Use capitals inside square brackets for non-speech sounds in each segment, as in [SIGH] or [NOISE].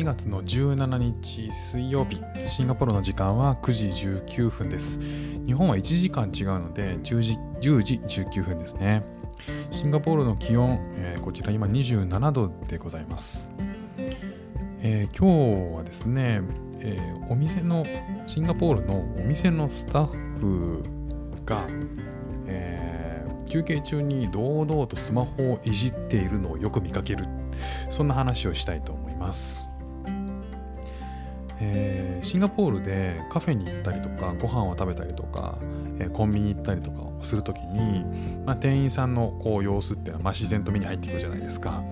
2月の17日水曜日、シンガポールの時間は9時19分です。日本は1時間違うので10時 ,10 時19分ですね。シンガポールの気温、えー、こちら今27度でございます。えー、今日はですね、えー、お店の、シンガポールのお店のスタッフが、えー、休憩中に堂々とスマホをいじっているのをよく見かける。そんな話をしたいと思います。えー、シンガポールでカフェに行ったりとかご飯を食べたりとか、えー、コンビニ行ったりとかをするときに、まあ、店員さんのこう様子っていうのはまあ自然と目に入ってくるじゃないですか。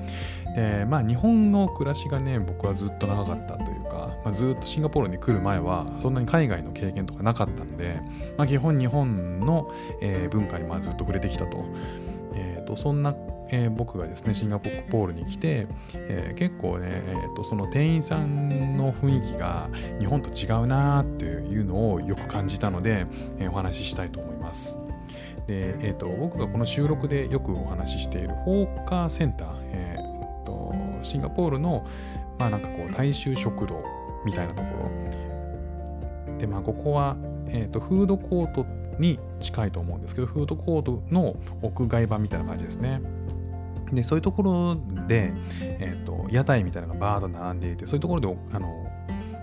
でまあ日本の暮らしがね僕はずっと長かったというか、まあ、ずっとシンガポールに来る前はそんなに海外の経験とかなかったので、まあ、基本日本の、えー、文化にまあずっと触れてきたと。えーと、そんなえー、僕がですねシンガポールに来て、えー、結構ね、えーと、その店員さんの雰囲気が日本と違うなっていうのをよく感じたので、えー、お話ししたいと思います。でえーと、僕がこの収録でよくお話ししているホーカーセンター、えーと、シンガポールの、まあ、なんかこう大衆食堂みたいなところで、まあ、ここは、えーとフードコートに近いと思うんですけどフードコートの屋外版みたいな感じですね。でそういうところで、えーと、屋台みたいなのがバーッと並んでいてそういうところであの、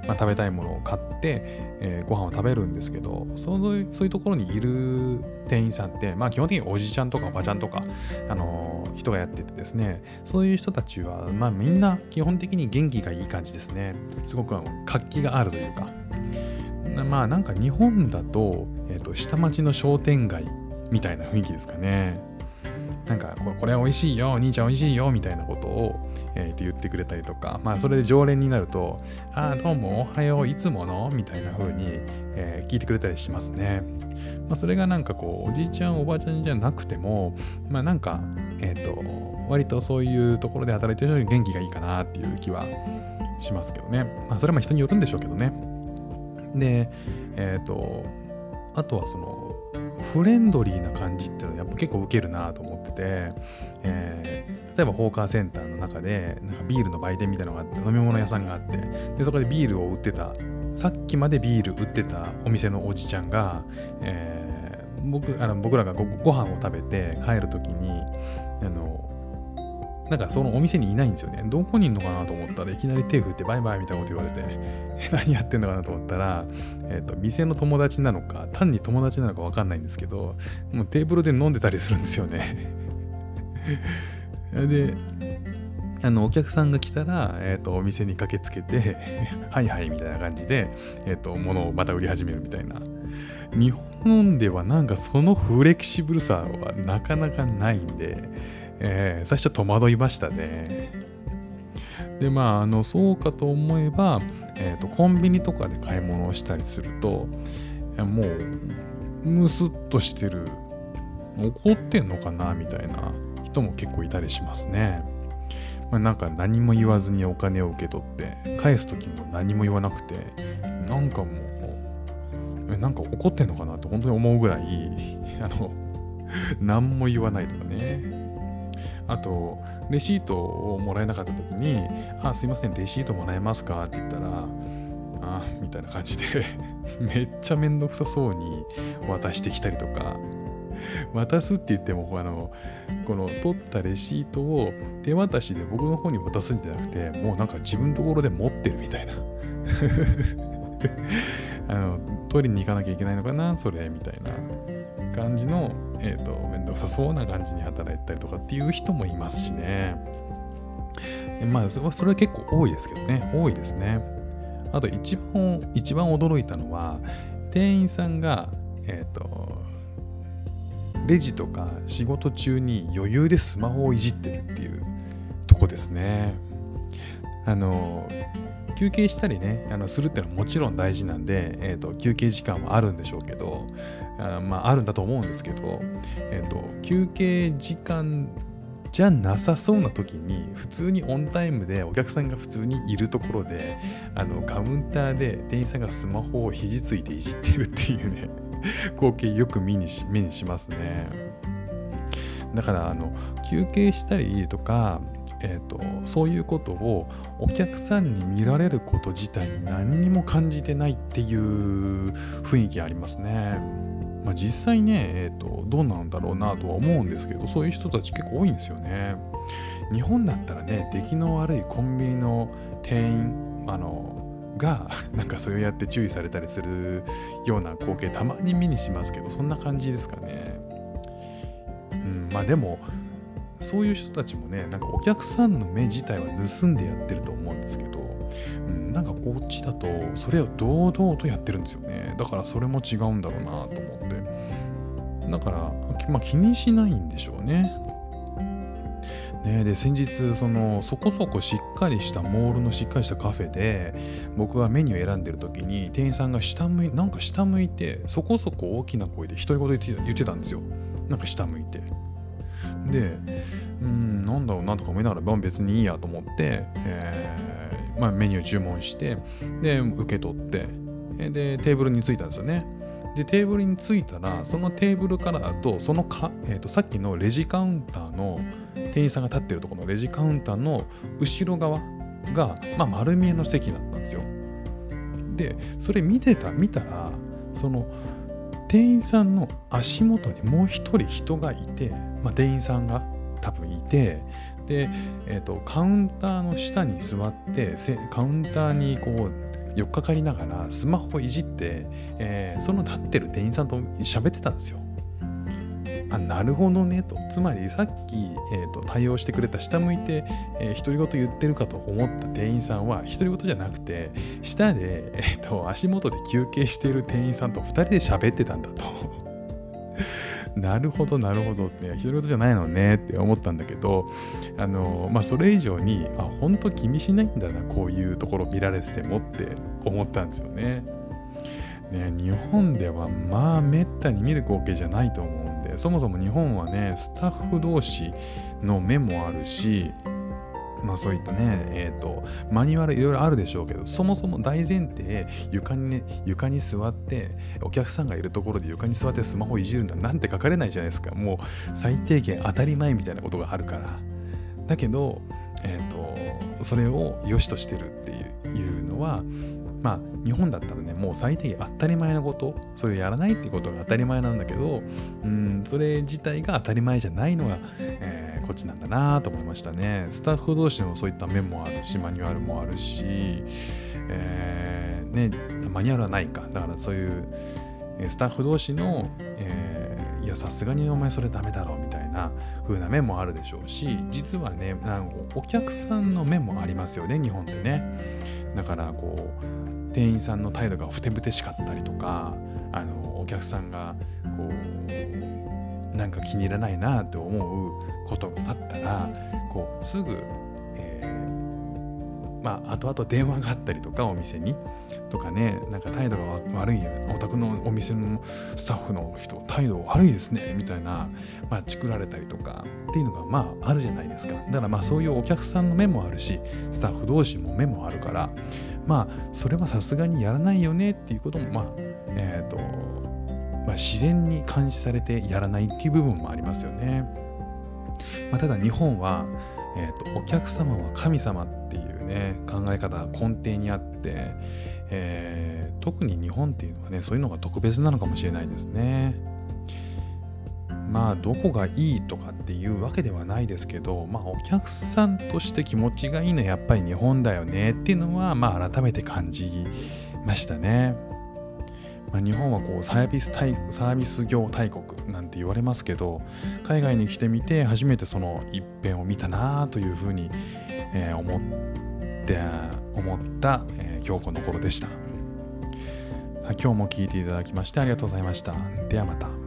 まあ、食べたいものを買って、えー、ご飯を食べるんですけどそのそういうところにいる店員さんって、まあ、基本的におじちゃんとかおばちゃんとか、あの人がやっててですねそういう人たちは、まあ、みんな基本的に元気がいい感じですね。すごく活気があるというか。まあなんか日本だと,、えーと下町の商店街みたいな雰囲気ですかね。なんかこれ美味しいよお、兄ちゃん美味しいよ、みたいなことを、えー、言ってくれたりとか、まあそれで常連になると、ああ、どうも、おはよう、いつものみたいな風に、えー、聞いてくれたりしますね。まあそれがなんかこう、おじいちゃん、おばあちゃんじゃなくても、まあなんか、えっ、ー、と、割とそういうところで働いてる人に元気がいいかなっていう気はしますけどね。まあそれは人によるんでしょうけどね。で、えっ、ー、と、あとはその、フレンドリーな感じっていうのはやっぱ結構受けるなと思ってて、えー、例えばホーカーセンターの中でなんかビールの売店みたいなのがあって飲み物屋さんがあってでそこでビールを売ってたさっきまでビール売ってたお店のおじちゃんが、えー、僕あの僕らがごご飯を食べて帰る時にあのなんかそのお店にいないんですよね。どこにいんのかなと思ったらいきなり手振ってバイバイみたいなこと言われて、[LAUGHS] 何やってんのかなと思ったら、えっ、ー、と、店の友達なのか、単に友達なのかわかんないんですけど、もうテーブルで飲んでたりするんですよね。[LAUGHS] で、あのお客さんが来たら、えーと、お店に駆けつけて [LAUGHS] はいはいみたいな感じで、えーと物をまた売り始めるみたいな日本ではなんかそのフレキシブルさはなかなかないんで、えー、最初戸惑いましたね。でまああのそうかと思えば、えーと、コンビニとかで買い物をしたりするともうムスッとしてる怒ってんのかなみたいな人も結構いたりしますね。まあ、なんか何も言わずにお金を受け取って返す時も何も言わなくてなんかもうなんか怒ってんのかなって本当に思うぐらいあの何も言わないとかねあと、レシートをもらえなかった時に、あ、すいません、レシートもらえますか？って言ったら、あ、みたいな感じで [LAUGHS] めっちゃめんどくさそうに渡してきたりとか、渡すって言っても、あの、この取ったレシートを手渡しで僕の方に渡すんじゃなくて、もうなんか自分のところで持ってるみたいな。[LAUGHS] あの、取りに行かなきゃいけないのかな、それ、みたいな感じの、えっ、ー、と、めんどくさそうな感じに働いたりとかっていう人もいますしね。まあ、それは結構多いですけどね。多いですね。あと一番、一番驚いたのは、店員さんが、えっ、ー、と、レジとか仕事中に余裕でスマホをいじってるっていうとこですね。あの、休憩したりね、あのするっていうのはもちろん大事なんで、えーと、休憩時間はあるんでしょうけど、あまあ、あるんだと思うんですけど、えーと、休憩時間じゃなさそうな時に普通にオンタイムでお客さんが普通にいるところであのカウンターで店員さんがスマホを肘ついていじってるっていうね [LAUGHS] 光景よく目にし目にしますね。だからあの休憩したりとかえーと、そういうことをお客さんに見られること自体に何にも感じてないっていう雰囲気ありますね。まあ、実際ね、えーと、どうなんだろうなとは思うんですけどそういう人たち結構多いんですよね。日本だったらね出来の悪いコンビニの店員あのが [LAUGHS] なんかそうやって注意されたりするような光景たまに目にしますけどそんな感じですかね。うん、まあでもそういう人たちもねなんかお客さんの目自体は盗んでやってると思うんですけど、うん、なんかこっちだとそれを堂々とやってるんですよね。だからそれも違うんだろうなと思って。だから、まあ、気にしないんでしょうね。ね、で先日そのそこそこしっかりしたモールのしっかりしたカフェで僕がメニューを選んでる時に店員さんが下向いなんか下向いてそこそこ大きな声で独り言言ってたんですよ。なんか下向いて。で、うん、なんだろうなとか思いながら、別にいいやと思って、えー、まあ、メニュー注文して、で、受け取って、で、テーブルに着いたんですよね。で、テーブルに着いたら、そのテーブルからだと、そのか、えーと、さっきのレジカウンターの店員さんが立ってるところのレジカウンターの後ろ側が、まあ、丸見えの席だったんですよ。で、それ見てた、見たら、その、店員さんの足元にもう一人人がいて、まあ、店員さんが多分いてで、えーと、カウンターの下に座ってカウンターにこう寄っかかりながらスマホをいじって、えー、その立ってる店員さんと喋ってたんですよ。あなるほどねとつまりさっき、えーと、対応してくれた下向いて、えー、独り言言ってるかと思った店員さんは独り言じゃなくて下で、えーと、足元で休憩している店員さんと2人で喋ってたんだと [LAUGHS] なるほどなるほどって独り言じゃないのねって思ったんだけどあのまあそれ以上にあ本当気にしないんだなこういうところ見られててもって思ったんですよね。ね日本ではまあめったに見る光景じゃないと思うんでそもそも日本はねスタッフ同士の目もあるしまあそういったね、えっ、ー、と、マニュアルいろいろあるでしょうけど、そもそも大前提、床にね、床に座って、お客さんがいるところで床に座ってスマホいじるんだなんて書かれないじゃないですか。もう最低限当たり前みたいなことがあるから。だけど、えっ、ー、と、それを良しとしてるっていうのは、まあ日本だったらねもう最低限当たり前のことそれをやらないってことが当たり前なんだけどうんそれ自体が当たり前じゃないのが、えーこっちなんだなと思いましたね。スタッフ同士のそういった面もあるし、マニュアルもあるし、えー、ね、マニュアルはないか。だからそういう、スタッフ同士の、えー、いや、さすがにお前それダメだろみたいな風な面もあるでしょうし、実はね、なんかお客さんの面もありますよね、日本ってね。だからこう、店員さんの態度がふてぶてしかったりとか、あのお客さんがこうなんか気に入らないなって思うことがあったらこうすぐ、えー、まあ後々電話があったりとかお店にとかねなんか態度が悪いお宅のお店のスタッフの人態度悪いですねみたいな、まあ、チクられたりとかっていうのがまああるじゃないですか。だからまあそういうお客さんの目もあるしスタッフ同士も目もあるからまあそれはさすがにやらないよねっていうこともまあえっ、ー、とまあ、自然に監視されてやらないっていう部分もありますよね。まあ、ただ日本は、えーと、お客様は神様っていうね考え方が根底にあって、えー、特に日本っていうのはねそういうのが特別なのかもしれないですね。まあどこがいいとかっていうわけではないですけど、まあ、お客さんとして気持ちがいいのはやっぱり日本だよねっていうのは、まあ、改めて感じましたね。まあ、日本はこうサービスサービス業大国なんて言われますけど海外に来てみて初めてその一辺を見たなというふうに、えー、思って思った、えー、今日この頃でした。今日も聞いていただきましてありがとうございました。ではまた。